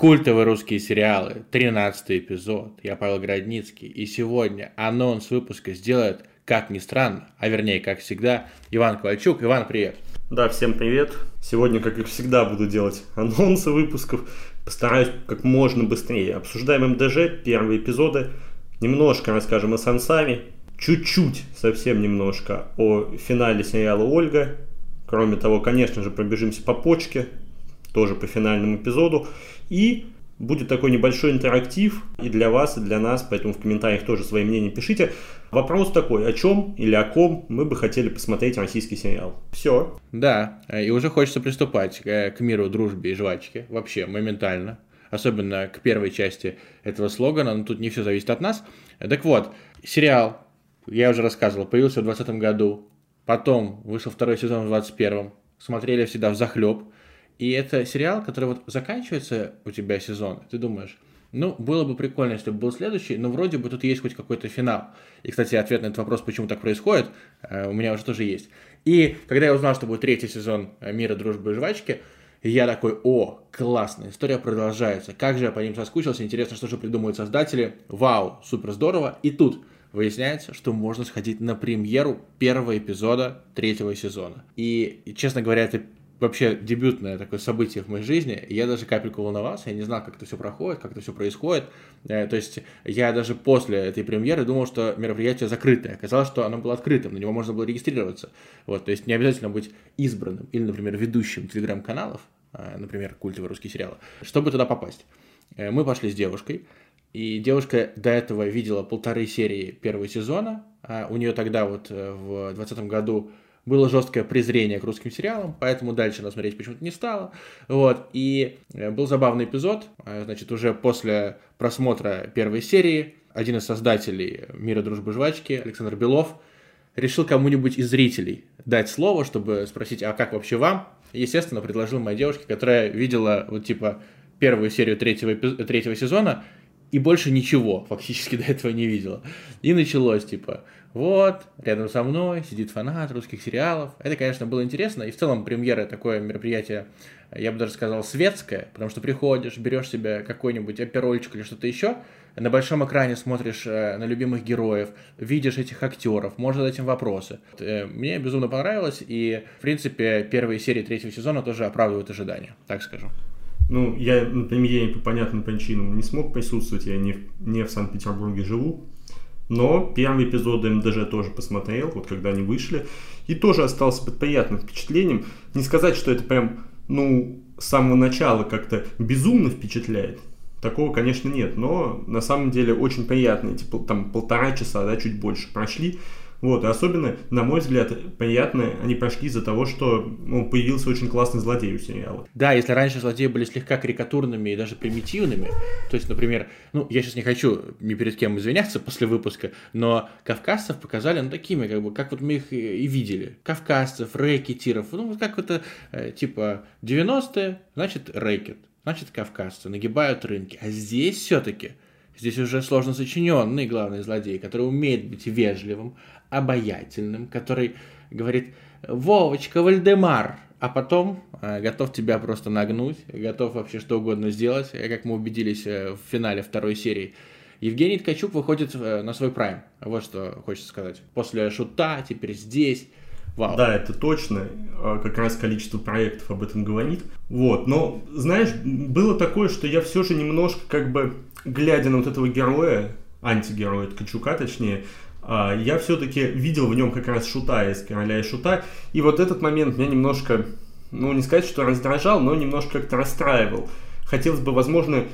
Культовые русские сериалы, 13 эпизод. Я Павел Городницкий. И сегодня анонс выпуска сделает, как ни странно, а вернее, как всегда, Иван Ковальчук. Иван, привет. Да, всем привет. Сегодня, как и всегда, буду делать анонсы выпусков. Постараюсь как можно быстрее. Обсуждаем МДЖ, первые эпизоды. Немножко расскажем о Сансаре. Чуть-чуть, совсем немножко о финале сериала «Ольга». Кроме того, конечно же, пробежимся по почке, тоже по финальному эпизоду. И будет такой небольшой интерактив и для вас, и для нас, поэтому в комментариях тоже свои мнения пишите. Вопрос такой, о чем или о ком мы бы хотели посмотреть российский сериал. Все. Да, и уже хочется приступать к миру, дружбе и жвачке. Вообще, моментально. Особенно к первой части этого слогана, но тут не все зависит от нас. Так вот, сериал, я уже рассказывал, появился в 2020 году, потом вышел второй сезон в 2021, смотрели всегда в захлеб. И это сериал, который вот заканчивается у тебя сезон, ты думаешь, ну, было бы прикольно, если бы был следующий, но вроде бы тут есть хоть какой-то финал. И, кстати, ответ на этот вопрос, почему так происходит, э, у меня уже тоже есть. И когда я узнал, что будет третий сезон э, «Мира, дружбы и жвачки», я такой, о, классно, история продолжается. Как же я по ним соскучился, интересно, что же придумают создатели. Вау, супер здорово. И тут выясняется, что можно сходить на премьеру первого эпизода третьего сезона. И, честно говоря, это вообще дебютное такое событие в моей жизни. Я даже капельку волновался, я не знал, как это все проходит, как это все происходит. Э, то есть я даже после этой премьеры думал, что мероприятие закрытое. Оказалось, что оно было открытым, на него можно было регистрироваться. Вот, то есть не обязательно быть избранным или, например, ведущим телеграм-каналов, э, например, культовые русские сериалы, чтобы туда попасть. Э, мы пошли с девушкой, и девушка до этого видела полторы серии первого сезона. У нее тогда вот в 2020 году было жесткое презрение к русским сериалам, поэтому дальше она смотреть почему-то не стала. Вот, и э, был забавный эпизод, э, значит, уже после просмотра первой серии один из создателей «Мира, дружбы, жвачки», Александр Белов, решил кому-нибудь из зрителей дать слово, чтобы спросить, а как вообще вам? Естественно, предложил моей девушке, которая видела вот типа первую серию третьего, третьего сезона и больше ничего фактически до этого не видела. И началось типа, вот, рядом со мной сидит фанат русских сериалов. Это, конечно, было интересно. И в целом премьера такое мероприятие, я бы даже сказал, светское, потому что приходишь, берешь себе какой-нибудь оперольчик или что-то еще, на большом экране смотришь э, на любимых героев, видишь этих актеров, можешь задать им вопросы. Э, мне безумно понравилось, и, в принципе, первые серии третьего сезона тоже оправдывают ожидания, так скажу. Ну, я на премьере по понятным причинам не смог присутствовать, я не, не в Санкт-Петербурге живу, но первый эпизод МДЖ тоже посмотрел, вот когда они вышли, и тоже остался под приятным впечатлением. Не сказать, что это прям, ну, с самого начала как-то безумно впечатляет. Такого, конечно, нет, но на самом деле очень приятно. Типа там полтора часа, да, чуть больше прошли. Вот, и особенно, на мой взгляд, приятно они прошли из-за того, что ну, появился очень классный злодей у сериала. Да, если раньше злодеи были слегка карикатурными и даже примитивными, то есть, например, ну, я сейчас не хочу ни перед кем извиняться после выпуска, но кавказцев показали, ну, такими, как бы, как вот мы их и видели. Кавказцев, рэкетиров, ну, вот как это, типа, 90-е, значит, рэкет, значит, кавказцы, нагибают рынки. А здесь все-таки Здесь уже сложно сочиненный главный злодей, который умеет быть вежливым, обаятельным, который говорит «Вовочка, Вальдемар», а потом э, готов тебя просто нагнуть, готов вообще что угодно сделать, э, как мы убедились э, в финале второй серии. Евгений Ткачук выходит э, на свой прайм. Вот что хочется сказать. После шута, теперь здесь. Вау. Да, это точно. А, как раз количество проектов об этом говорит. Вот. Но, знаешь, было такое, что я все же немножко, как бы, глядя на вот этого героя, антигероя Ткачука, точнее, я все-таки видел в нем как раз шута из короля и шута. И вот этот момент меня немножко, ну не сказать, что раздражал, но немножко как-то расстраивал. Хотелось бы, возможно,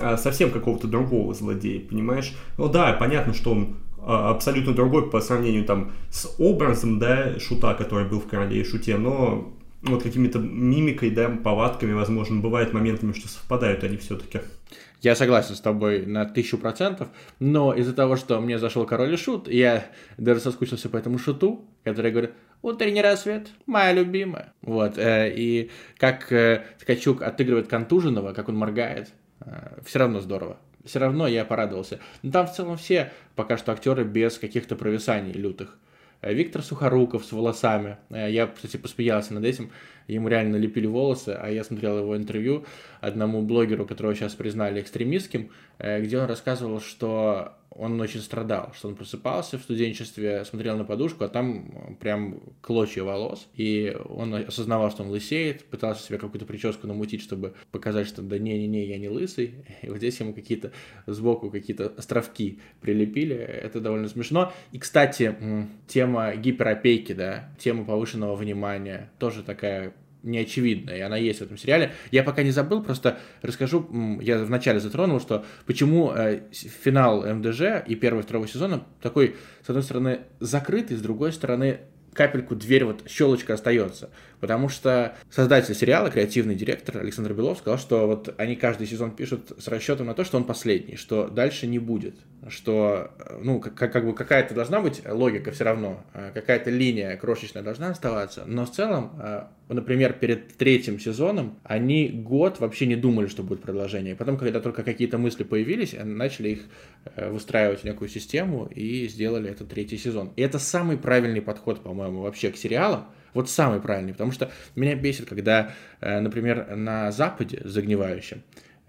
а, совсем какого-то другого злодея, понимаешь? Ну да, понятно, что он а, абсолютно другой по сравнению там с образом, да, шута, который был в короле и шуте, но вот какими-то мимикой, да, повадками, возможно, бывает моментами, что совпадают они все-таки. Я согласен с тобой на тысячу процентов, но из-за того, что мне зашел король и шут, я даже соскучился по этому шуту, который говорит, утренний рассвет, моя любимая. Вот, э, и как э, Ткачук отыгрывает контуженного, как он моргает, э, все равно здорово. Все равно я порадовался. Но там в целом все пока что актеры без каких-то провисаний лютых. Виктор Сухоруков с волосами. Я, кстати, посмеялся над этим. ему реально лепили волосы, а я смотрел его интервью одному блогеру, которого сейчас признали экстремистским, э, где он рассказывал, что он очень страдал, что он просыпался в студенчестве, смотрел на подушку, а там прям клочья волос, и он осознавал, что он лысеет, пытался себе какую-то прическу намутить, чтобы показать, что да не-не-не, я не лысый, и вот здесь ему какие-то сбоку какие-то островки прилепили, это довольно смешно. И, кстати, тема гиперопейки, да, тема повышенного внимания, тоже такая неочевидная, и она есть в этом сериале. Я пока не забыл, просто расскажу, я вначале затронул, что почему э, финал МДЖ и первого и второго сезона такой, с одной стороны, закрытый, с другой стороны, капельку дверь, вот щелочка остается. Потому что создатель сериала, креативный директор Александр Белов сказал, что вот они каждый сезон пишут с расчетом на то, что он последний, что дальше не будет, что, ну, как, как бы какая-то должна быть логика все равно, а какая-то линия крошечная должна оставаться, но в целом, например, перед третьим сезоном они год вообще не думали, что будет продолжение. И потом, когда только какие-то мысли появились, начали их э, выстраивать в некую систему и сделали этот третий сезон. И это самый правильный подход, по-моему, вообще к сериалам, вот самый правильный, потому что меня бесит, когда, э, например, на Западе загнивающем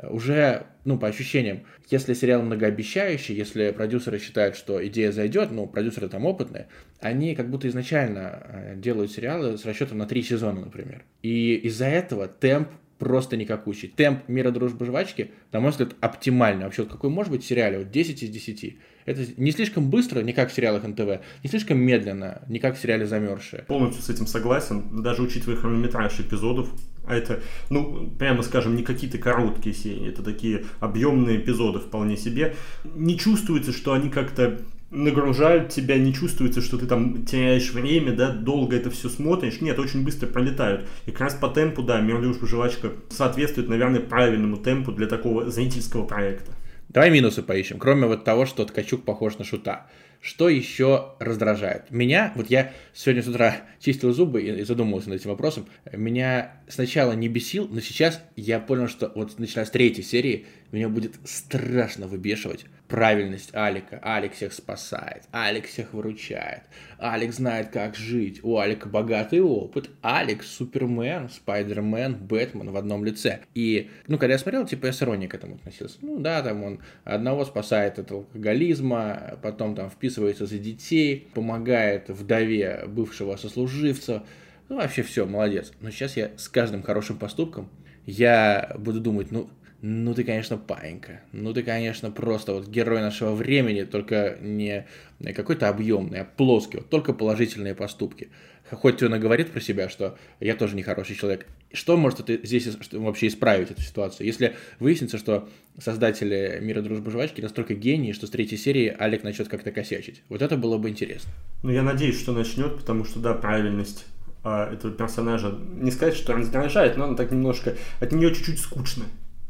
уже, ну, по ощущениям, если сериал многообещающий, если продюсеры считают, что идея зайдет, ну, продюсеры там опытные, они как будто изначально э, делают сериалы с расчетом на три сезона, например. И из-за этого темп просто никакущий. Темп мира дружбы жвачки, на мой взгляд, оптимальный. Вообще, вот какой может быть в сериале? Вот 10 из 10. Это не слишком быстро, не как в сериалах НТВ, не слишком медленно, не как в сериале «Замерзшие». Полностью с этим согласен, даже учитывая хронометраж эпизодов, а это, ну, прямо скажем, не какие-то короткие серии, это такие объемные эпизоды вполне себе. Не чувствуется, что они как-то нагружают тебя, не чувствуется, что ты там теряешь время, да, долго это все смотришь. Нет, очень быстро пролетают. И как раз по темпу, да, «Мир, жвачка» соответствует, наверное, правильному темпу для такого зрительского проекта. Давай минусы поищем. Кроме вот того, что Ткачук похож на шута. Что еще раздражает? Меня, вот я сегодня с утра чистил зубы и задумывался над этим вопросом. Меня сначала не бесил, но сейчас я понял, что вот начиная с третьей серии меня будет страшно выбешивать правильность Алика. Алик всех спасает, Алик всех выручает, Алик знает, как жить, у Алика богатый опыт, Алик Супермен, Спайдермен, Бэтмен в одном лице. И, ну, когда я смотрел, типа, я с иронией к этому относился. Ну, да, там он одного спасает от алкоголизма, потом там вписывается за детей, помогает вдове бывшего сослуживца, ну, вообще все, молодец. Но сейчас я с каждым хорошим поступком я буду думать, ну, ну ты, конечно, паинька. Ну ты, конечно, просто вот герой нашего времени, только не какой-то объемный, а плоский, вот только положительные поступки. Хоть он и говорит про себя, что я тоже не хороший человек. Что может это здесь вообще исправить эту ситуацию? Если выяснится, что создатели мира дружбы жвачки настолько гении, что с третьей серии Алик начнет как-то косячить. Вот это было бы интересно. Ну, я надеюсь, что начнет, потому что, да, правильность а, этого персонажа, не сказать, что раздражает, но она так немножко, от нее чуть-чуть скучно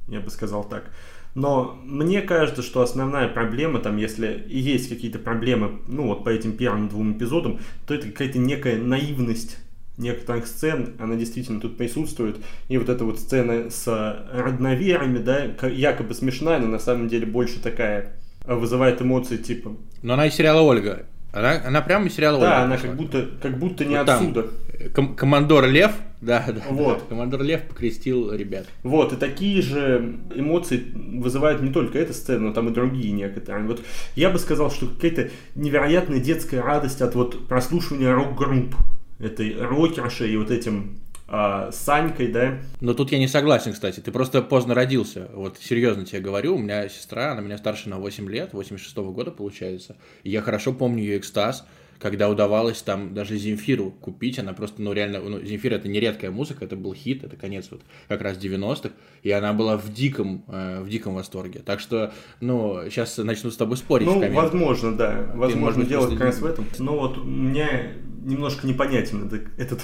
я бы сказал так. Но мне кажется, что основная проблема, там, если и есть какие-то проблемы, ну вот по этим первым двум эпизодам, то это какая-то некая наивность некоторых сцен, она действительно тут присутствует. И вот эта вот сцена с родноверами, да, якобы смешная, но на самом деле больше такая вызывает эмоции типа... Но она из сериала «Ольга». Она, она прямо из сериала Да, она как будто, как будто не вот отсюда. Ком- командор Лев, да, да, вот. да, командор Лев покрестил ребят. Вот, и такие же эмоции вызывают не только эта сцена, но там и другие некоторые. Вот я бы сказал, что какая-то невероятная детская радость от вот прослушивания рок-групп этой рокерши и вот этим а, Санькой, да. Но тут я не согласен, кстати. Ты просто поздно родился. Вот серьезно тебе говорю, у меня сестра, она меня старше на 8 лет, 86 -го года получается. И я хорошо помню ее экстаз, когда удавалось там даже Земфиру купить, она просто, ну реально, ну, Земфира это не редкая музыка, это был хит, это конец вот как раз 90-х, и она была в диком, э, в диком восторге. Так что, ну, сейчас начну с тобой спорить. Ну, возможно, да, Ты, возможно, дело как раз в этом. Но вот мне немножко непонятен этот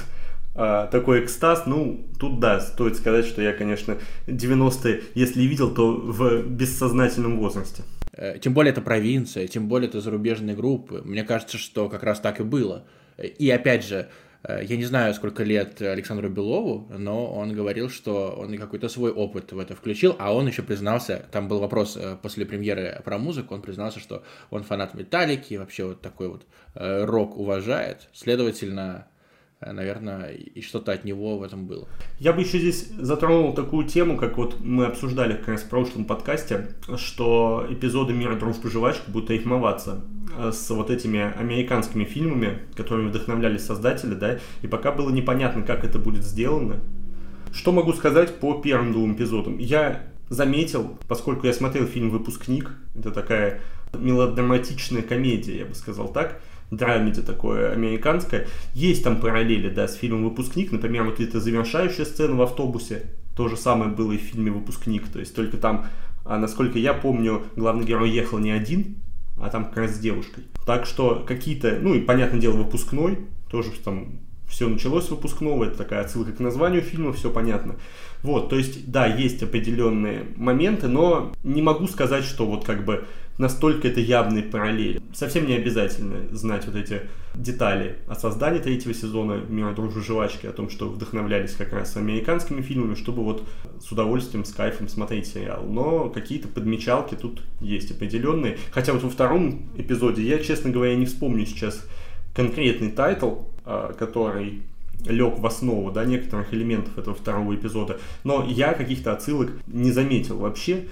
а, такой экстаз, ну, тут да, стоит сказать, что я, конечно, 90-е, если и видел, то в бессознательном возрасте. Э, тем более это провинция, тем более это зарубежные группы. Мне кажется, что как раз так и было. И опять же, э, я не знаю, сколько лет Александру Белову, но он говорил, что он какой-то свой опыт в это включил, а он еще признался, там был вопрос э, после премьеры про музыку, он признался, что он фанат Металлики, вообще вот такой вот рок уважает, следовательно, наверное, и что-то от него в этом было. Я бы еще здесь затронул такую тему, как вот мы обсуждали как раз в прошлом подкасте, что эпизоды «Мира, дружбы, жвачка» будут рифмоваться э, с вот этими американскими фильмами, которыми вдохновлялись создатели, да, и пока было непонятно, как это будет сделано. Что могу сказать по первым двум эпизодам? Я заметил, поскольку я смотрел фильм «Выпускник», это такая мелодраматичная комедия, я бы сказал так, драмеди такое американское. Есть там параллели, да, с фильмом «Выпускник». Например, вот эта завершающая сцена в автобусе. То же самое было и в фильме «Выпускник». То есть только там, а насколько я помню, главный герой ехал не один, а там как раз с девушкой. Так что какие-то, ну и понятное дело, выпускной, тоже там все началось с выпускного, это такая отсылка к названию фильма, все понятно. Вот, то есть, да, есть определенные моменты, но не могу сказать, что вот как бы настолько это явные параллели. Совсем не обязательно знать вот эти детали о создании третьего сезона «Мира, дружбы, жвачки», о том, что вдохновлялись как раз американскими фильмами, чтобы вот с удовольствием, с кайфом смотреть сериал. Но какие-то подмечалки тут есть определенные. Хотя вот во втором эпизоде я, честно говоря, не вспомню сейчас конкретный title, а, который лег в основу да, некоторых элементов этого второго эпизода. Но я каких-то отсылок не заметил вообще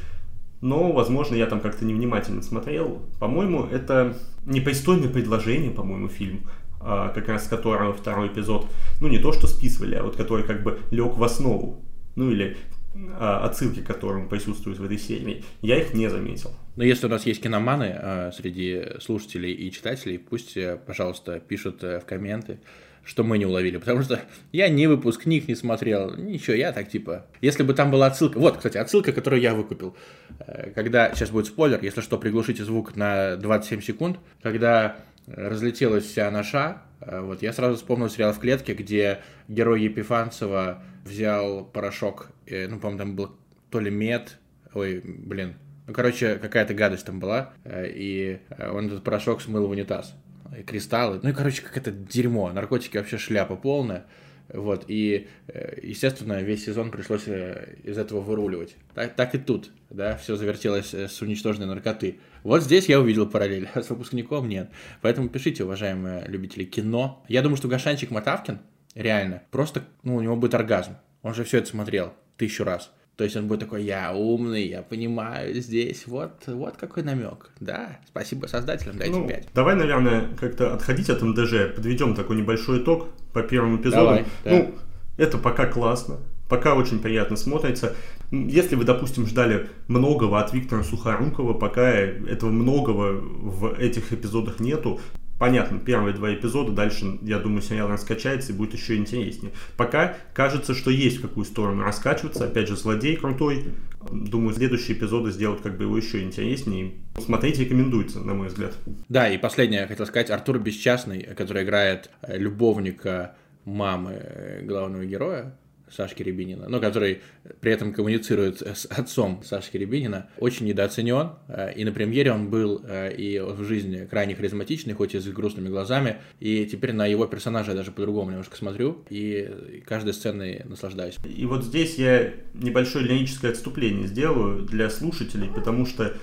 но, возможно, я там как-то невнимательно смотрел. По-моему, это непристойное предложение, по-моему, фильм, а, как раз которого второй эпизод, ну, не то что списывали, а вот который как бы лег в основу, ну, или а, отсылки которым присутствуют в этой серии, я их не заметил. Но если у нас есть киноманы а, среди слушателей и читателей, пусть, э, пожалуйста, пишут э, в комменты, что мы не уловили, потому что я ни выпускник не смотрел, ничего, я так типа... Если бы там была отсылка... Вот, кстати, отсылка, которую я выкупил. Э, когда... Сейчас будет спойлер, если что, приглушите звук на 27 секунд. Когда разлетелась вся наша, э, вот я сразу вспомнил сериал «В клетке», где герой Епифанцева взял порошок, э, ну, по-моему, там был то ли мед, ой, блин, ну, короче, какая-то гадость там была, и он этот порошок смыл в унитаз и кристаллы. Ну и, короче, как это дерьмо. Наркотики вообще шляпа полная. Вот, и, э, естественно, весь сезон пришлось э, из этого выруливать. Так, так и тут, да, все завертелось э, с уничтоженной наркоты. Вот здесь я увидел параллель, а с выпускником нет. Поэтому пишите, уважаемые любители кино. Я думаю, что Гашанчик Матавкин, реально, просто, ну, у него будет оргазм. Он же все это смотрел тысячу раз. То есть он будет такой, я умный, я понимаю здесь, вот, вот какой намек. Да, спасибо создателям, дайте ну, 5. Давай, наверное, как-то отходить от МДЖ, подведем такой небольшой итог по первому эпизоду. Давай, да. Ну, это пока классно, пока очень приятно смотрится. Если вы, допустим, ждали многого от Виктора Сухорукова, пока этого многого в этих эпизодах нету, понятно, первые два эпизода, дальше, я думаю, сериал раскачается и будет еще интереснее. Пока кажется, что есть в какую сторону раскачиваться, опять же, злодей крутой, думаю, следующие эпизоды сделают как бы его еще интереснее. Смотреть рекомендуется, на мой взгляд. Да, и последнее, я хотел сказать, Артур Бесчастный, который играет э, любовника мамы э, главного героя, Сашки Рябинина, но который при этом коммуницирует с отцом Сашки Рябинина, очень недооценен. Э, и на премьере он был э, и в жизни крайне харизматичный, хоть и с грустными глазами. И теперь на его персонажа я даже по-другому немножко смотрю, и каждой сценой наслаждаюсь. И вот здесь я небольшое лирическое отступление сделаю для слушателей, потому что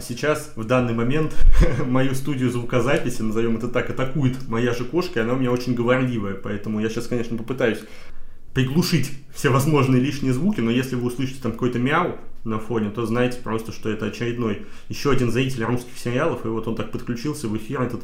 Сейчас, в данный момент, мою студию звукозаписи, назовем это так, атакует моя же кошка, и она у меня очень говорливая, поэтому я сейчас, конечно, попытаюсь приглушить все возможные лишние звуки, но если вы услышите там какой-то мяу на фоне, то знаете просто, что это очередной еще один зритель русских сериалов, и вот он так подключился в эфир, этот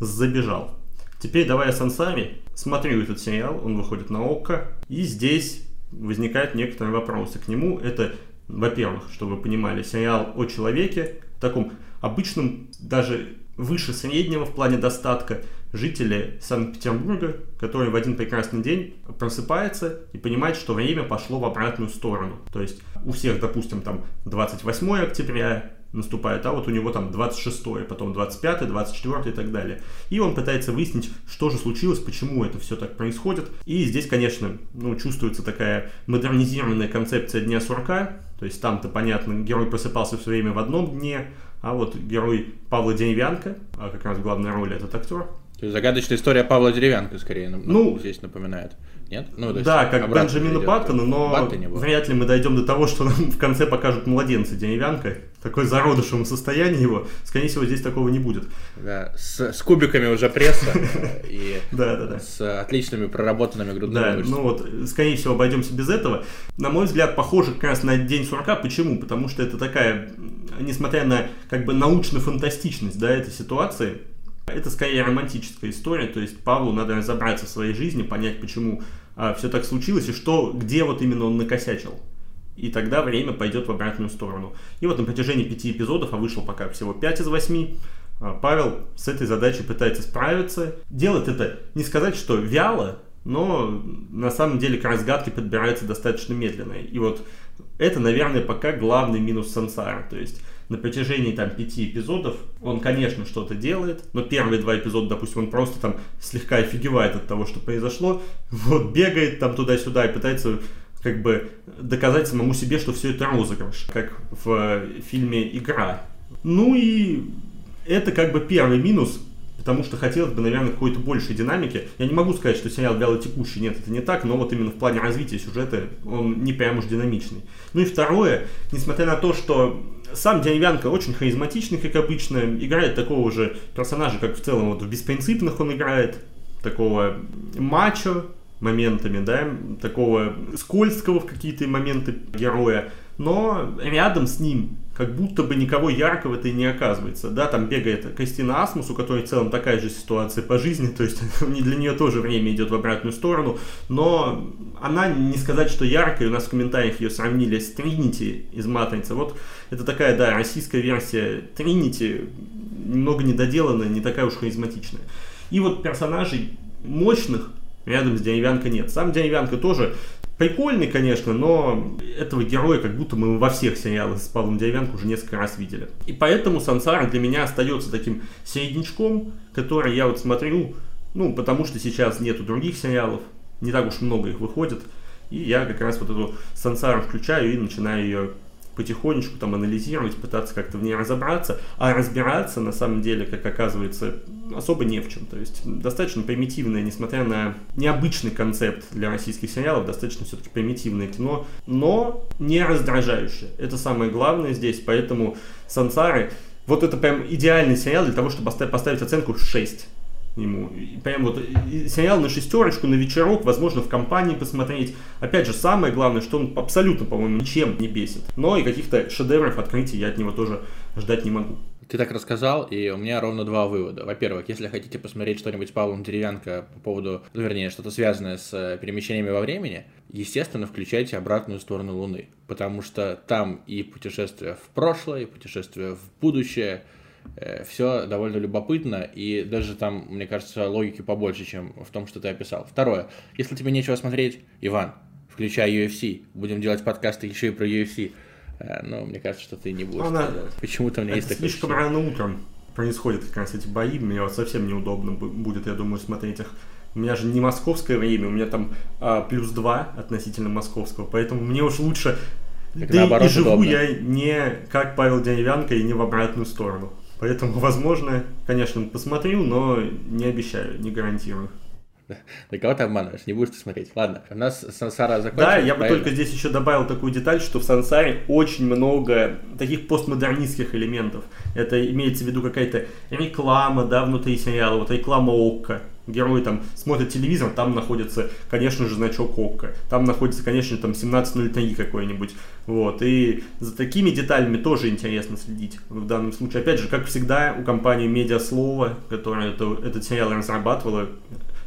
забежал. Теперь давай о Сансаре. Смотрю этот сериал, он выходит на ОККО, и здесь возникают некоторые вопросы к нему. Это, во-первых, чтобы вы понимали, сериал о человеке, таком обычном, даже выше среднего в плане достатка, жители Санкт-Петербурга, который в один прекрасный день просыпается и понимает, что время пошло в обратную сторону. То есть у всех, допустим, там 28 октября наступает, а вот у него там 26, потом 25, 24 и так далее. И он пытается выяснить, что же случилось, почему это все так происходит. И здесь, конечно, ну, чувствуется такая модернизированная концепция Дня сурка. То есть там-то, понятно, герой просыпался все время в одном дне, а вот герой Павла Деревянко, а как раз в главной роли этот актер, То есть загадочная история Павла Деревянко, скорее, ну, ну здесь напоминает. Нет? Ну, да, как Бенджамину Баттону, но вряд ли мы дойдем до того, что нам в конце покажут младенца Деревянка. Такой зародышевом состоянии его. Скорее всего, здесь такого не будет. Да, с, с кубиками уже пресса и с отличными проработанными грудными мышцами. ну вот, скорее всего, обойдемся без этого. На мой взгляд, похоже как раз на День сурка. Почему? Потому что это такая, несмотря на как бы научную фантастичность да, этой ситуации, это скорее романтическая история, то есть Павлу надо разобраться в своей жизни, понять, почему а, все так случилось и что, где вот именно он накосячил. И тогда время пойдет в обратную сторону. И вот на протяжении пяти эпизодов, а вышло пока всего пять из восьми, а, Павел с этой задачей пытается справиться. Делает это не сказать, что вяло, но на самом деле к разгадке подбирается достаточно медленно. И вот это, наверное, пока главный минус сансара. То есть на протяжении там пяти эпизодов он, конечно, что-то делает, но первые два эпизода, допустим, он просто там слегка офигевает от того, что произошло, вот бегает там туда-сюда и пытается как бы доказать самому себе, что все это розыгрыш, как в фильме «Игра». Ну и это как бы первый минус, потому что хотелось бы, наверное, какой-то большей динамики. Я не могу сказать, что сериал вяло текущий, нет, это не так, но вот именно в плане развития сюжета он не прям уж динамичный. Ну и второе, несмотря на то, что сам Деревянко очень харизматичный, как обычно, играет такого же персонажа, как в целом вот в «Беспринципных» он играет, такого мачо моментами, да, такого скользкого в какие-то моменты героя, но рядом с ним как будто бы никого яркого-то и не оказывается. Да, там бегает Кристина Асмус, у которой в целом такая же ситуация по жизни, то есть для нее тоже время идет в обратную сторону, но она, не сказать, что яркая, у нас в комментариях ее сравнили с Тринити из Матрицы. Вот это такая, да, российская версия Тринити, немного недоделанная, не такая уж харизматичная. И вот персонажей мощных рядом с Деревянко нет. Сам Деревянко тоже Прикольный, конечно, но этого героя как будто мы во всех сериалах с Павлом Деревянко уже несколько раз видели. И поэтому Сансара для меня остается таким середнячком, который я вот смотрю, ну, потому что сейчас нету других сериалов, не так уж много их выходит, и я как раз вот эту Сансару включаю и начинаю ее потихонечку там анализировать, пытаться как-то в ней разобраться, а разбираться на самом деле, как оказывается, особо не в чем. То есть достаточно примитивное, несмотря на необычный концепт для российских сериалов, достаточно все-таки примитивное кино, но не раздражающее. Это самое главное здесь, поэтому Сансары вот это прям идеальный сериал для того, чтобы поставить оценку 6 ему. И прям вот сериал на шестерочку, на вечерок, возможно, в компании посмотреть. Опять же, самое главное, что он абсолютно, по-моему, ничем не бесит. Но и каких-то шедевров, открытий я от него тоже ждать не могу. Ты так рассказал, и у меня ровно два вывода. Во-первых, если хотите посмотреть что-нибудь с Павлом Деревянко по поводу, ну, вернее, что-то связанное с э, перемещениями во времени, естественно, включайте обратную сторону Луны. Потому что там и путешествие в прошлое, и путешествие в будущее – все довольно любопытно, и даже там, мне кажется, логики побольше, чем в том, что ты описал. Второе, если тебе нечего смотреть, Иван, включай UFC, будем делать подкасты еще и про UFC. Э, но мне кажется, что ты не будешь. Она... Почему-то у меня Это есть такое слишком рано утром происходят как раз эти бои, мне вот совсем неудобно будет, я думаю, смотреть их. У меня же не московское время, у меня там а, плюс два относительно московского, поэтому мне уж лучше... Так да наоборот, и живу удобно. я не как Павел Деревянко и не в обратную сторону. Поэтому, возможно, конечно, посмотрю, но не обещаю, не гарантирую. Да кого ты обманываешь? Не будешь ты смотреть. Ладно, у нас Сансара закончилась. Да, я бы только здесь еще добавил такую деталь, что в Сансаре очень много таких постмодернистских элементов. Это имеется в виду какая-то реклама, да, внутри сериала, вот реклама ОККО. Герой там смотрит телевизор, там находится, конечно же, значок ОККО. Там находится, конечно, там 1703 какой-нибудь. Вот. И за такими деталями тоже интересно следить в данном случае. Опять же, как всегда, у компании Медиаслова, которая это, этот сериал разрабатывала,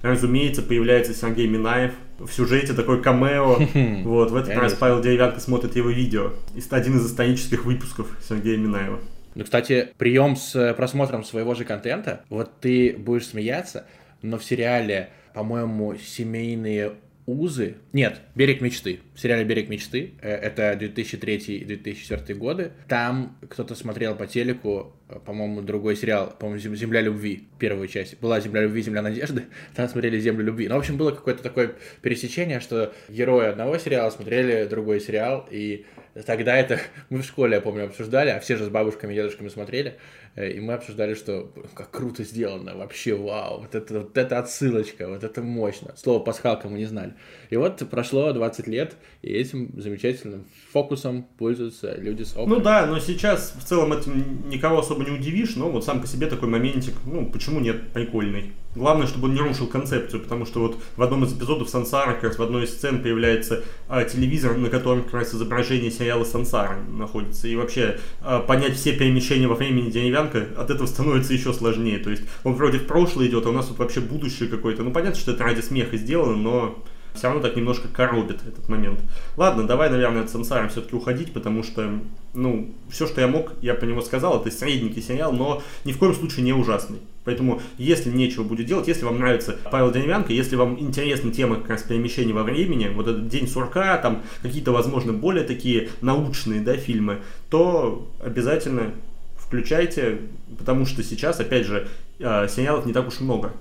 разумеется, появляется Сергей Минаев в сюжете такой камео. Вот, в этот раз Павел Деревянко смотрит его видео. Один из исторических выпусков Сергея Минаева. Ну, кстати, прием с э, просмотром своего же контента, вот ты будешь смеяться, но в сериале, по-моему, семейные узы. Нет, Берег мечты. В сериале Берег мечты. Э, это 2003-2004 годы. Там кто-то смотрел по телеку, э, по-моему, другой сериал, по-моему, Земля любви, первую часть. Была Земля любви, Земля надежды. Там смотрели Землю любви. Ну, в общем, было какое-то такое пересечение, что герои одного сериала смотрели другой сериал, и тогда это мы в школе, я помню, обсуждали, а все же с бабушками и дедушками смотрели, и мы обсуждали, что как круто сделано, вообще вау, вот это, вот это отсылочка, вот это мощно. Слово пасхалка мы не знали. И вот прошло 20 лет, и этим замечательным фокусом пользуются люди с опытом. Ну да, но сейчас в целом этим никого особо не удивишь, но вот сам по себе такой моментик, ну почему нет, прикольный. Главное, чтобы он не рушил концепцию, потому что вот в одном из эпизодов Сансара, как раз в одной из сцен появляется а, телевизор, на котором как раз изображение сериала Сансара находится. И вообще а, понять все перемещения во времени деревянка от этого становится еще сложнее. То есть он вроде в прошлое идет, а у нас тут вообще будущее какое-то. Ну понятно, что это ради смеха сделано, но все равно так немножко коробит этот момент. Ладно, давай, наверное, от Сансара все-таки уходить, потому что, ну, все, что я мог, я по нему сказал, это средненький сериал, но ни в коем случае не ужасный. Поэтому, если нечего будет делать, если вам нравится Павел Деревянко, если вам интересна тема как раз перемещения во времени, вот этот День сурка, там какие-то, возможно, более такие научные, да, фильмы, то обязательно включайте, потому что сейчас, опять же, э, сериалов не так уж много.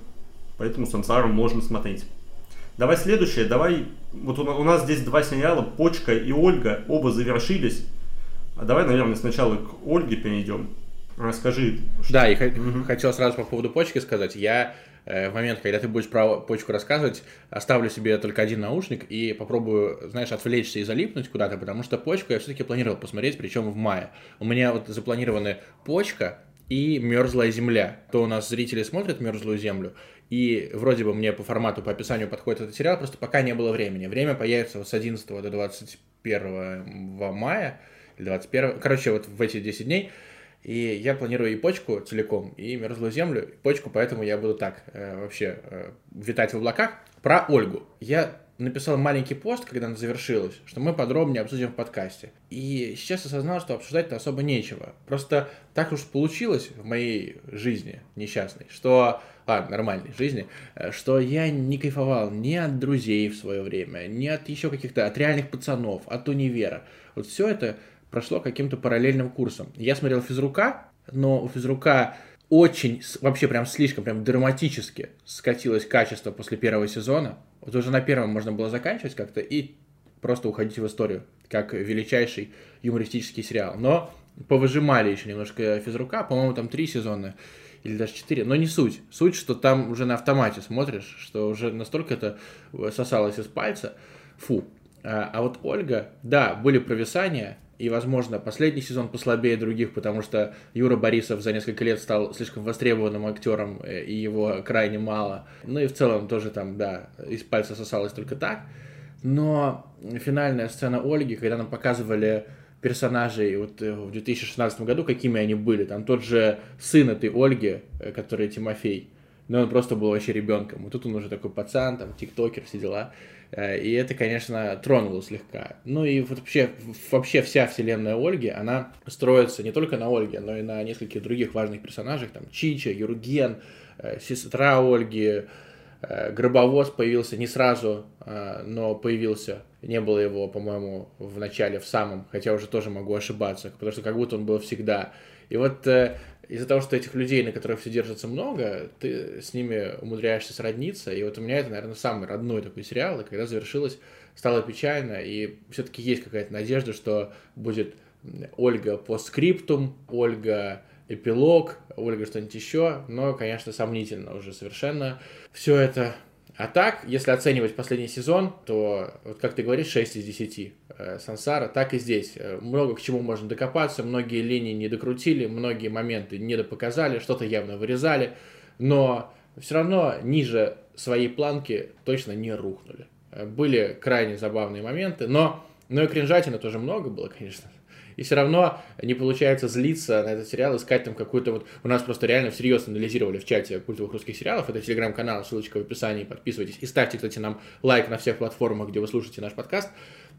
Поэтому Сансару можно смотреть. Давай следующее, давай, вот у нас здесь два сериала, Почка и Ольга, оба завершились. А давай, наверное, сначала к Ольге перейдем. Расскажи. Что... Да, и угу. хотел сразу по поводу почки сказать. Я э, в момент, когда ты будешь про почку рассказывать, оставлю себе только один наушник и попробую, знаешь, отвлечься и залипнуть куда-то, потому что почку я все-таки планировал посмотреть, причем в мае. У меня вот запланированы почка и мерзлая земля. То у нас зрители смотрят мерзлую землю, и вроде бы мне по формату, по описанию подходит этот сериал, просто пока не было времени. Время появится вот с 11 до 21 мая, или 21, короче, вот в эти 10 дней. И я планирую и почку целиком, и мерзлую землю, и почку, поэтому я буду так э, вообще э, витать в облаках. Про Ольгу. Я написал маленький пост, когда она завершилась, что мы подробнее обсудим в подкасте. И сейчас осознал, что обсуждать-то особо нечего. Просто так уж получилось в моей жизни несчастной, что а, нормальной жизни, э, что я не кайфовал ни от друзей в свое время, ни от еще каких-то, от реальных пацанов, от универа. Вот все это прошло каким-то параллельным курсом. Я смотрел физрука, но у физрука очень, вообще прям слишком, прям драматически скатилось качество после первого сезона. Вот уже на первом можно было заканчивать как-то и просто уходить в историю, как величайший юмористический сериал. Но повыжимали еще немножко физрука, по-моему, там три сезона или даже 4, но не суть. Суть, что там уже на автомате смотришь, что уже настолько это сосалось из пальца. Фу. А, а вот Ольга, да, были провисания, и, возможно, последний сезон послабее других, потому что Юра Борисов за несколько лет стал слишком востребованным актером, э, и его крайне мало. Ну и в целом тоже там, да, из пальца сосалось только так. Но финальная сцена Ольги, когда нам показывали персонажей вот э, в 2016 году, какими они были. Там тот же сын этой Ольги, э, который Тимофей, но он просто был вообще ребенком. И тут он уже такой пацан, там, тиктокер, все дела. Э, и это, конечно, тронуло слегка. Ну и вообще, вообще вся вселенная Ольги, она строится не только на Ольге, но и на нескольких других важных персонажах. Там Чича, Юрген, сестра Ольги, Э, Гробовоз появился не сразу, э, но появился. Не было его, по-моему, в начале, в самом, хотя уже тоже могу ошибаться, потому что как будто он был всегда. И вот э, из-за того, что этих людей, на которых все держится много, ты с ними умудряешься сродниться. И вот у меня это, наверное, самый родной такой сериал. И когда завершилось, стало печально. И все-таки есть какая-то надежда, что будет Ольга по скриптум, Ольга эпилог, Ольга что-нибудь еще, но, конечно, сомнительно уже совершенно все это. А так, если оценивать последний сезон, то, вот как ты говоришь, 6 из 10 э, Сансара, так и здесь. Э, много к чему можно докопаться, многие линии не докрутили, многие моменты не допоказали, что-то явно вырезали, но все равно ниже своей планки точно не рухнули. Э, были крайне забавные моменты, но, но и кринжатина тоже много было, конечно и все равно не получается злиться на этот сериал, искать там какую-то вот... У нас просто реально всерьез анализировали в чате культовых русских сериалов, это телеграм-канал, ссылочка в описании, подписывайтесь и ставьте, кстати, нам лайк на всех платформах, где вы слушаете наш подкаст.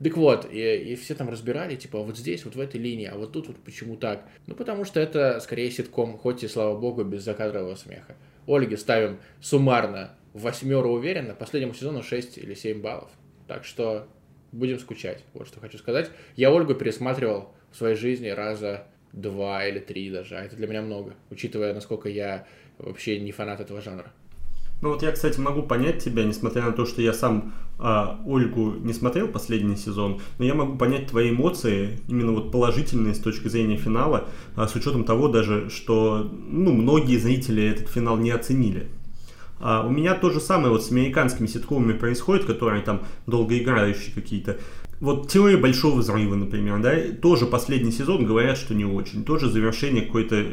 Так вот, и, и все там разбирали, типа, вот здесь, вот в этой линии, а вот тут вот почему так? Ну, потому что это скорее ситком, хоть и, слава богу, без закадрового смеха. Ольге ставим суммарно восьмеру уверенно, последнему сезону 6 или 7 баллов. Так что будем скучать, вот что хочу сказать. Я Ольгу пересматривал в своей жизни раза два или три даже, а это для меня много, учитывая, насколько я вообще не фанат этого жанра. Ну вот я, кстати, могу понять тебя, несмотря на то, что я сам а, Ольгу не смотрел последний сезон, но я могу понять твои эмоции, именно вот положительные с точки зрения финала, а, с учетом того даже, что ну, многие зрители этот финал не оценили. А у меня то же самое вот с американскими ситкомами происходит, которые там долгоиграющие какие-то. Вот теория большого взрыва, например, да, тоже последний сезон говорят, что не очень. Тоже завершение какой-то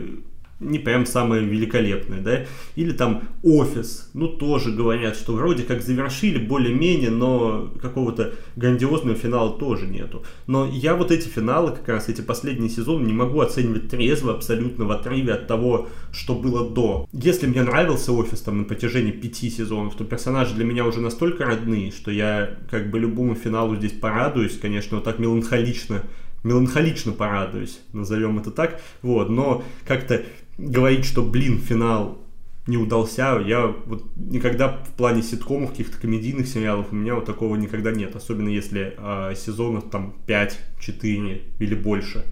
не прям самое великолепное, да, или там офис, ну тоже говорят, что вроде как завершили более-менее, но какого-то грандиозного финала тоже нету. Но я вот эти финалы, как раз эти последние сезоны, не могу оценивать трезво, абсолютно в отрыве от того, что было до. Если мне нравился офис там на протяжении пяти сезонов, то персонажи для меня уже настолько родные, что я как бы любому финалу здесь порадуюсь, конечно, вот так меланхолично меланхолично порадуюсь, назовем это так, вот, но как-то говорить, что, блин, финал не удался. Я вот никогда в плане ситкомов, каких-то комедийных сериалов у меня вот такого никогда нет. Особенно если э, сезонов там 5, 4 или больше.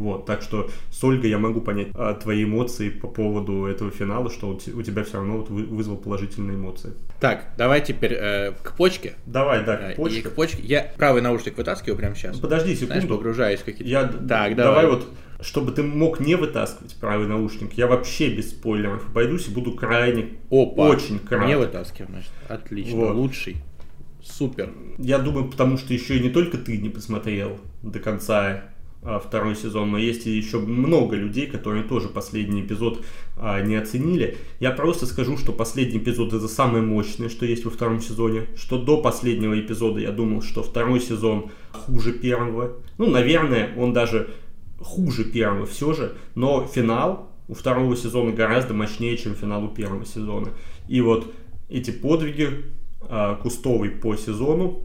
Вот, так что с Ольгой я могу понять а, твои эмоции по поводу этого финала, что у тебя все равно вот вызвал положительные эмоции. Так, давай теперь э, к почке. Давай, да, к почке. И к почке. Я правый наушник вытаскиваю прямо сейчас. Подожди секунду. Знаешь, погружаюсь в какие-то... Я... Так, давай. давай вот чтобы ты мог не вытаскивать правый наушник, я вообще без спойлеров пойдусь и буду крайне, Опа, очень кратко. Не вытаскиваю, значит, отлично, вот. лучший, супер. Я думаю, потому что еще и не только ты не посмотрел до конца второй сезон, но есть еще много людей, которые тоже последний эпизод а, не оценили. Я просто скажу, что последний эпизод это самое мощное, что есть во втором сезоне, что до последнего эпизода я думал, что второй сезон хуже первого. Ну, наверное, он даже хуже первого все же, но финал у второго сезона гораздо мощнее, чем финал у первого сезона. И вот эти подвиги э, Кустовой по сезону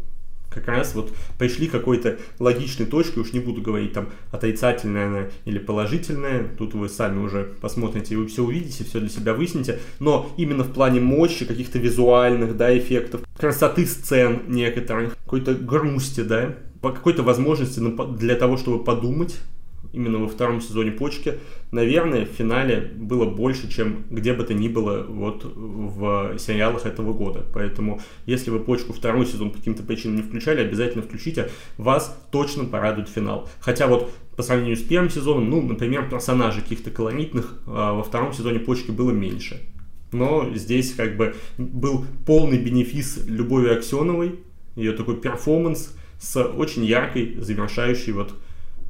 как раз вот пришли к какой-то логичной точке, уж не буду говорить там отрицательная она или положительная, тут вы сами уже посмотрите и вы все увидите, все для себя выясните, но именно в плане мощи, каких-то визуальных, да, эффектов, красоты сцен некоторых, какой-то грусти, да, по какой-то возможности для того, чтобы подумать, именно во втором сезоне почки, наверное, в финале было больше, чем где бы то ни было вот в сериалах этого года. Поэтому, если вы почку второй сезон по каким-то причинам не включали, обязательно включите, вас точно порадует финал. Хотя вот по сравнению с первым сезоном, ну, например, персонажей каких-то колоритных а, во втором сезоне почки было меньше. Но здесь как бы был полный бенефис Любови Аксеновой, ее такой перформанс с очень яркой, завершающей вот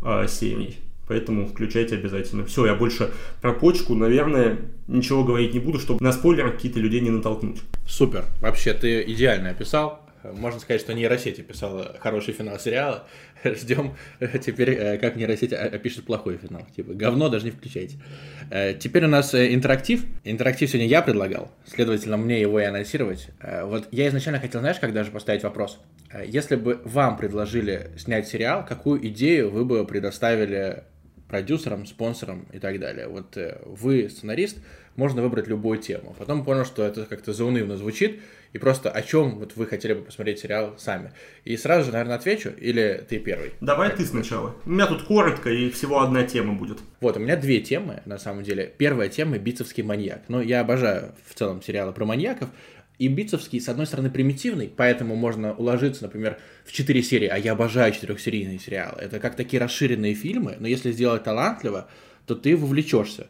э, серией. Поэтому включайте обязательно. Все, я больше про почку, наверное, ничего говорить не буду, чтобы на спойлеры какие-то людей не натолкнуть. Супер. Вообще, ты идеально описал. Можно сказать, что нейросеть описала хороший финал сериала. Ждем теперь, э, как нейросеть опишет плохой финал. Типа, говно даже не включайте. Э, теперь у нас э, интерактив. Интерактив сегодня я предлагал, следовательно, мне его и анонсировать. Вот я изначально хотел, знаешь, как даже поставить вопрос. Если бы вам предложили снять сериал, какую идею вы бы предоставили продюсером, спонсором и так далее. Вот э, вы сценарист, можно выбрать любую тему. Потом понял, что это как-то заунывно звучит, и просто о чем вот вы хотели бы посмотреть сериал сами. И сразу же, наверное, отвечу, или ты первый? Давай как ты сначала. У меня тут коротко, и всего одна тема будет. Вот, у меня две темы, на самом деле. Первая тема — «Битцевский маньяк». Ну, я обожаю в целом сериалы про маньяков, и с одной стороны, примитивный, поэтому можно уложиться, например, в 4 серии, а я обожаю четырехсерийные сериалы. Это как такие расширенные фильмы, но если сделать талантливо, то ты вовлечешься.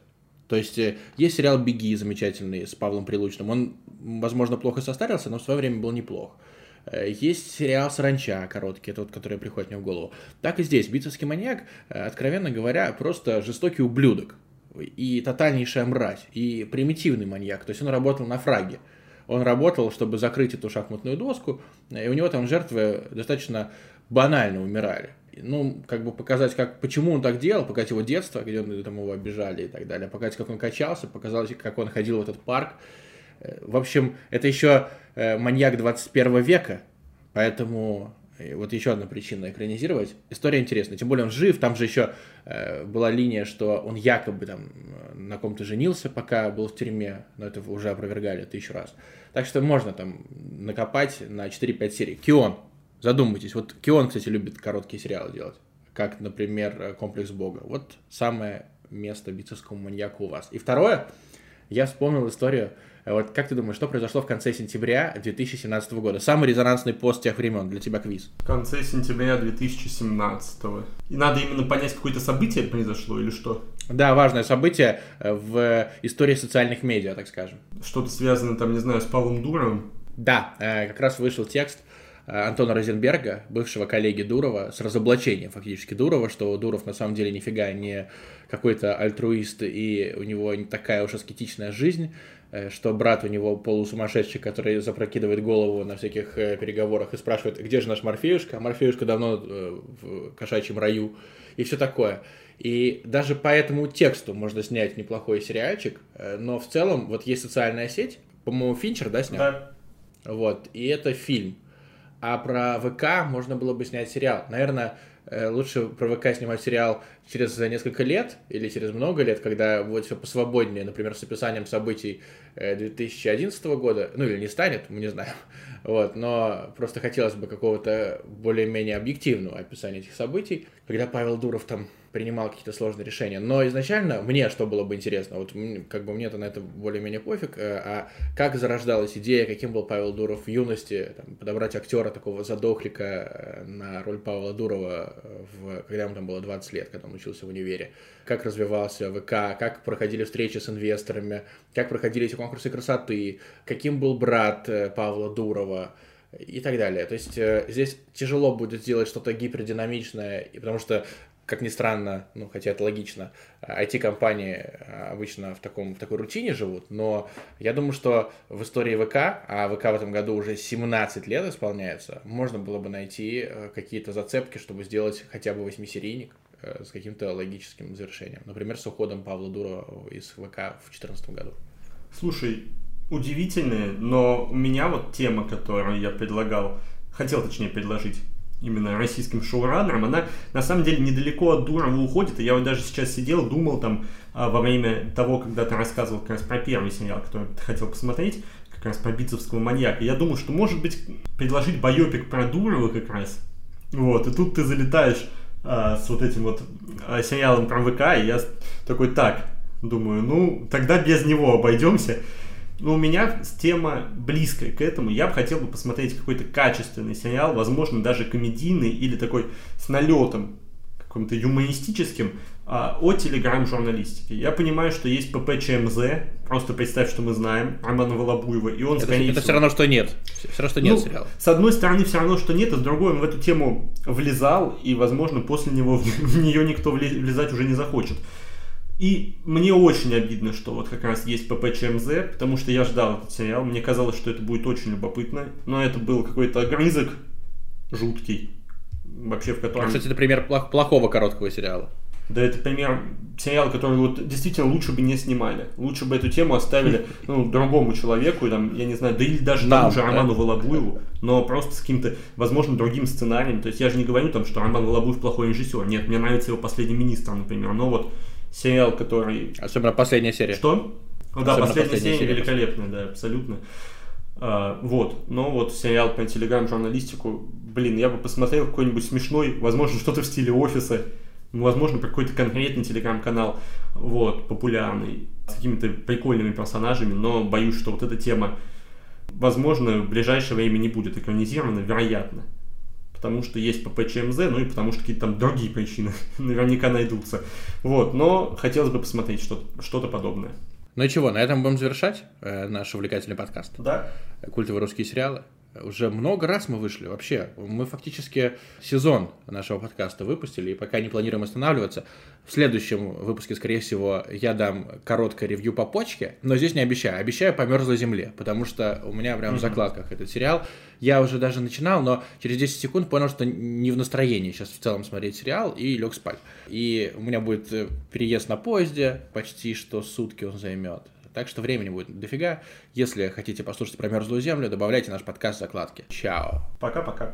То есть э, есть сериал «Беги» замечательный с Павлом Прилучным. Он, возможно, плохо состарился, но в свое время был неплох. Э, есть сериал «Саранча» короткий, тот, который приходит мне в голову. Так и здесь. «Битцевский маньяк», э, откровенно говоря, просто жестокий ублюдок. И тотальнейшая мразь. И примитивный маньяк. То есть он работал на фраге он работал, чтобы закрыть эту шахматную доску, и у него там жертвы достаточно банально умирали. Ну, как бы показать, как, почему он так делал, показать его детство, где он, там его обижали и так далее, показать, как он качался, показать, как он ходил в этот парк. Э, в общем, это еще э, маньяк 21 века, поэтому вот еще одна причина экранизировать. История интересная, тем более он жив, там же еще э, была линия, что он якобы там на ком-то женился, пока был в тюрьме, но это уже опровергали тысячу раз. Так что можно там накопать на 4-5 серий. Кион, задумайтесь. Вот Кион, кстати, любит короткие сериалы делать, как, например, «Комплекс Бога». Вот самое место бицевскому маньяку у вас. И второе, я вспомнил историю. Вот как ты думаешь, что произошло в конце сентября 2017 года? Самый резонансный пост тех времен для тебя квиз. В конце сентября 2017. И надо именно понять, какое-то событие произошло или что? Да, важное событие в истории социальных медиа, так скажем. Что-то связано там, не знаю, с Павлом Дуровым? Да, как раз вышел текст Антона Розенберга, бывшего коллеги Дурова, с разоблачением фактически Дурова, что Дуров на самом деле нифига не какой-то альтруист и у него не такая уж аскетичная жизнь, э, что брат у него полусумасшедший, который запрокидывает голову на всяких э, переговорах и спрашивает, где же наш Морфеюшка? А Морфеюшка давно э, в кошачьем раю и все такое. И даже по этому тексту можно снять неплохой сериальчик, но в целом вот есть социальная сеть, по-моему, Финчер, да, снял? Да. Вот, и это фильм. А про ВК можно было бы снять сериал. Наверное, лучше про ВК снимать сериал через несколько лет или через много лет, когда будет все посвободнее, например, с описанием событий 2011 э, года, ну или не станет, мы не знаем, вот, но просто хотелось бы какого-то более-менее объективного описания этих событий, когда Павел Дуров там принимал какие-то сложные решения. Но изначально мне что было бы интересно, вот как бы мне-то на это более-менее пофиг, э, а как зарождалась идея, каким был Павел Дуров в юности, там, подобрать актера такого задохлика э, на роль Павла Дурова, в, когда ему там было 20 лет, когда он учился в универе, как развивался ВК, как проходили встречи с инвесторами, как проходили эти конкурсы красоты, каким был брат э, Павла Дурова, и так далее. То есть э, здесь тяжело будет сделать что-то гипердинамичное, потому что как ни странно, ну, хотя это логично, IT-компании а, обычно в, таком, в такой рутине живут, но я думаю, что в истории ВК, а ВК в этом году уже 17 лет исполняется, можно было бы найти э, какие-то зацепки, чтобы сделать хотя бы восьмисерийник э, с каким-то логическим завершением. Например, с уходом Павла Дурова из ВК в 2014 году. Слушай, удивительные, но у меня вот тема, которую я предлагал, хотел точнее предложить, именно российским шоураннером, она на самом деле недалеко от Дурова уходит. И я вот даже сейчас сидел, думал там а, во время того, когда ты рассказывал как раз про первый сериал, который ты хотел посмотреть, как раз про битцевского маньяка. Я думал, что может быть предложить байопик про Дурова как раз. Вот, и тут ты залетаешь а, с вот этим вот а, сериалом про ВК, и я такой, так, думаю, ну, тогда без него обойдемся. Но у меня тема близкая к этому. Я бы хотел бы посмотреть какой-то качественный сериал, возможно, даже комедийный или такой с налетом каким-то юмористическим а, о телеграм-журналистике. Я понимаю, что есть ПП ЧМЗ, просто представь, что мы знаем, Романа Волобуева, и он, это, скорее Это всего... все равно, что нет. Все равно, что нет ну, сериала. С одной стороны, все равно, что нет, а с другой, он в эту тему влезал, и, возможно, после него в нее никто влезать уже не захочет. И мне очень обидно, что вот как раз есть ПП ЧМЗ, потому что я ждал этот сериал, мне казалось, что это будет очень любопытно, но это был какой-то огрызок жуткий, вообще в котором... А, кстати, это пример плохого короткого сериала. Да, это пример сериала, который вот действительно лучше бы не снимали. Лучше бы эту тему оставили ну, другому человеку, там, я не знаю, да или даже тому же Роману Волобуеву, но просто с каким-то, возможно, другим сценарием. То есть я же не говорю там, что Роман Волобуев плохой режиссер. Нет, мне нравится его последний министр, например. Но вот сериал, который... Особенно последняя серия. Что? Ну да, последняя, последняя серия, серия великолепная, да, абсолютно. А, вот, но вот сериал про телеграм-журналистику, блин, я бы посмотрел какой-нибудь смешной, возможно, что-то в стиле офиса, возможно, про какой-то конкретный телеграм-канал, вот, популярный, с какими-то прикольными персонажами, но боюсь, что вот эта тема, возможно, в ближайшее время не будет экранизирована, вероятно потому что есть ППЧМЗ, ну и потому что какие-то там другие причины наверняка найдутся. Вот, но хотелось бы посмотреть что-то, что-то подобное. Ну и чего, на этом будем завершать э, наш увлекательный подкаст. Да. Культовые русские сериалы. Уже много раз мы вышли, вообще. Мы фактически сезон нашего подкаста выпустили, и пока не планируем останавливаться. В следующем выпуске, скорее всего, я дам короткое ревью по почке, но здесь не обещаю. Обещаю по мерзлой земле, потому что у меня прям в закладках этот сериал. Я уже даже начинал, но через 10 секунд понял, что не в настроении сейчас в целом смотреть сериал, и лег спать. И у меня будет э, переезд на поезде, почти что сутки он займет. Так что времени будет дофига. Если хотите послушать про мерзлую землю, добавляйте наш подкаст закладки. Чао. Пока-пока.